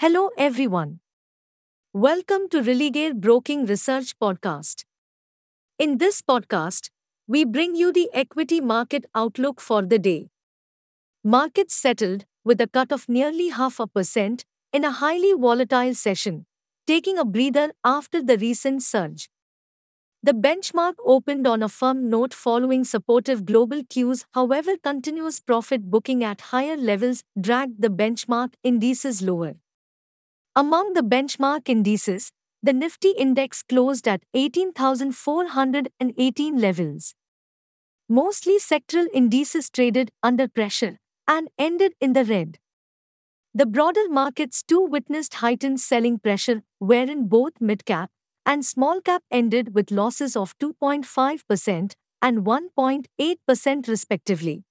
Hello, everyone. Welcome to Religare Broking Research Podcast. In this podcast, we bring you the equity market outlook for the day. Markets settled with a cut of nearly half a percent in a highly volatile session, taking a breather after the recent surge. The benchmark opened on a firm note following supportive global cues, however, continuous profit booking at higher levels dragged the benchmark indices lower. Among the benchmark indices, the Nifty index closed at 18,418 levels. Mostly sectoral indices traded under pressure and ended in the red. The broader markets too witnessed heightened selling pressure, wherein both mid-cap and small-cap ended with losses of 2.5% and 1.8% respectively.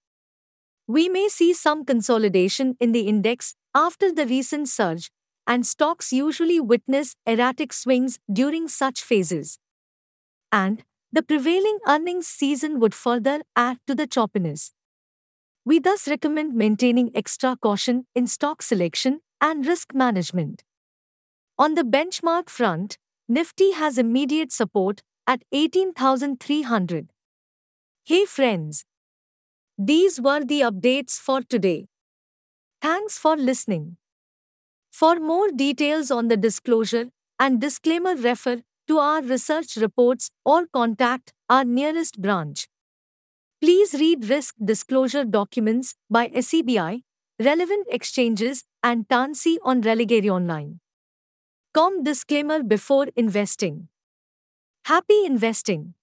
We may see some consolidation in the index after the recent surge, and stocks usually witness erratic swings during such phases. And the prevailing earnings season would further add to the choppiness. We thus recommend maintaining extra caution in stock selection and risk management. On the benchmark front, Nifty has immediate support at 18,300. Hey friends! These were the updates for today. Thanks for listening. For more details on the disclosure and disclaimer, refer to our research reports or contact our nearest branch. Please read risk disclosure documents by SEBI, relevant exchanges, and TANSI on Religare Online. Com disclaimer before investing. Happy investing!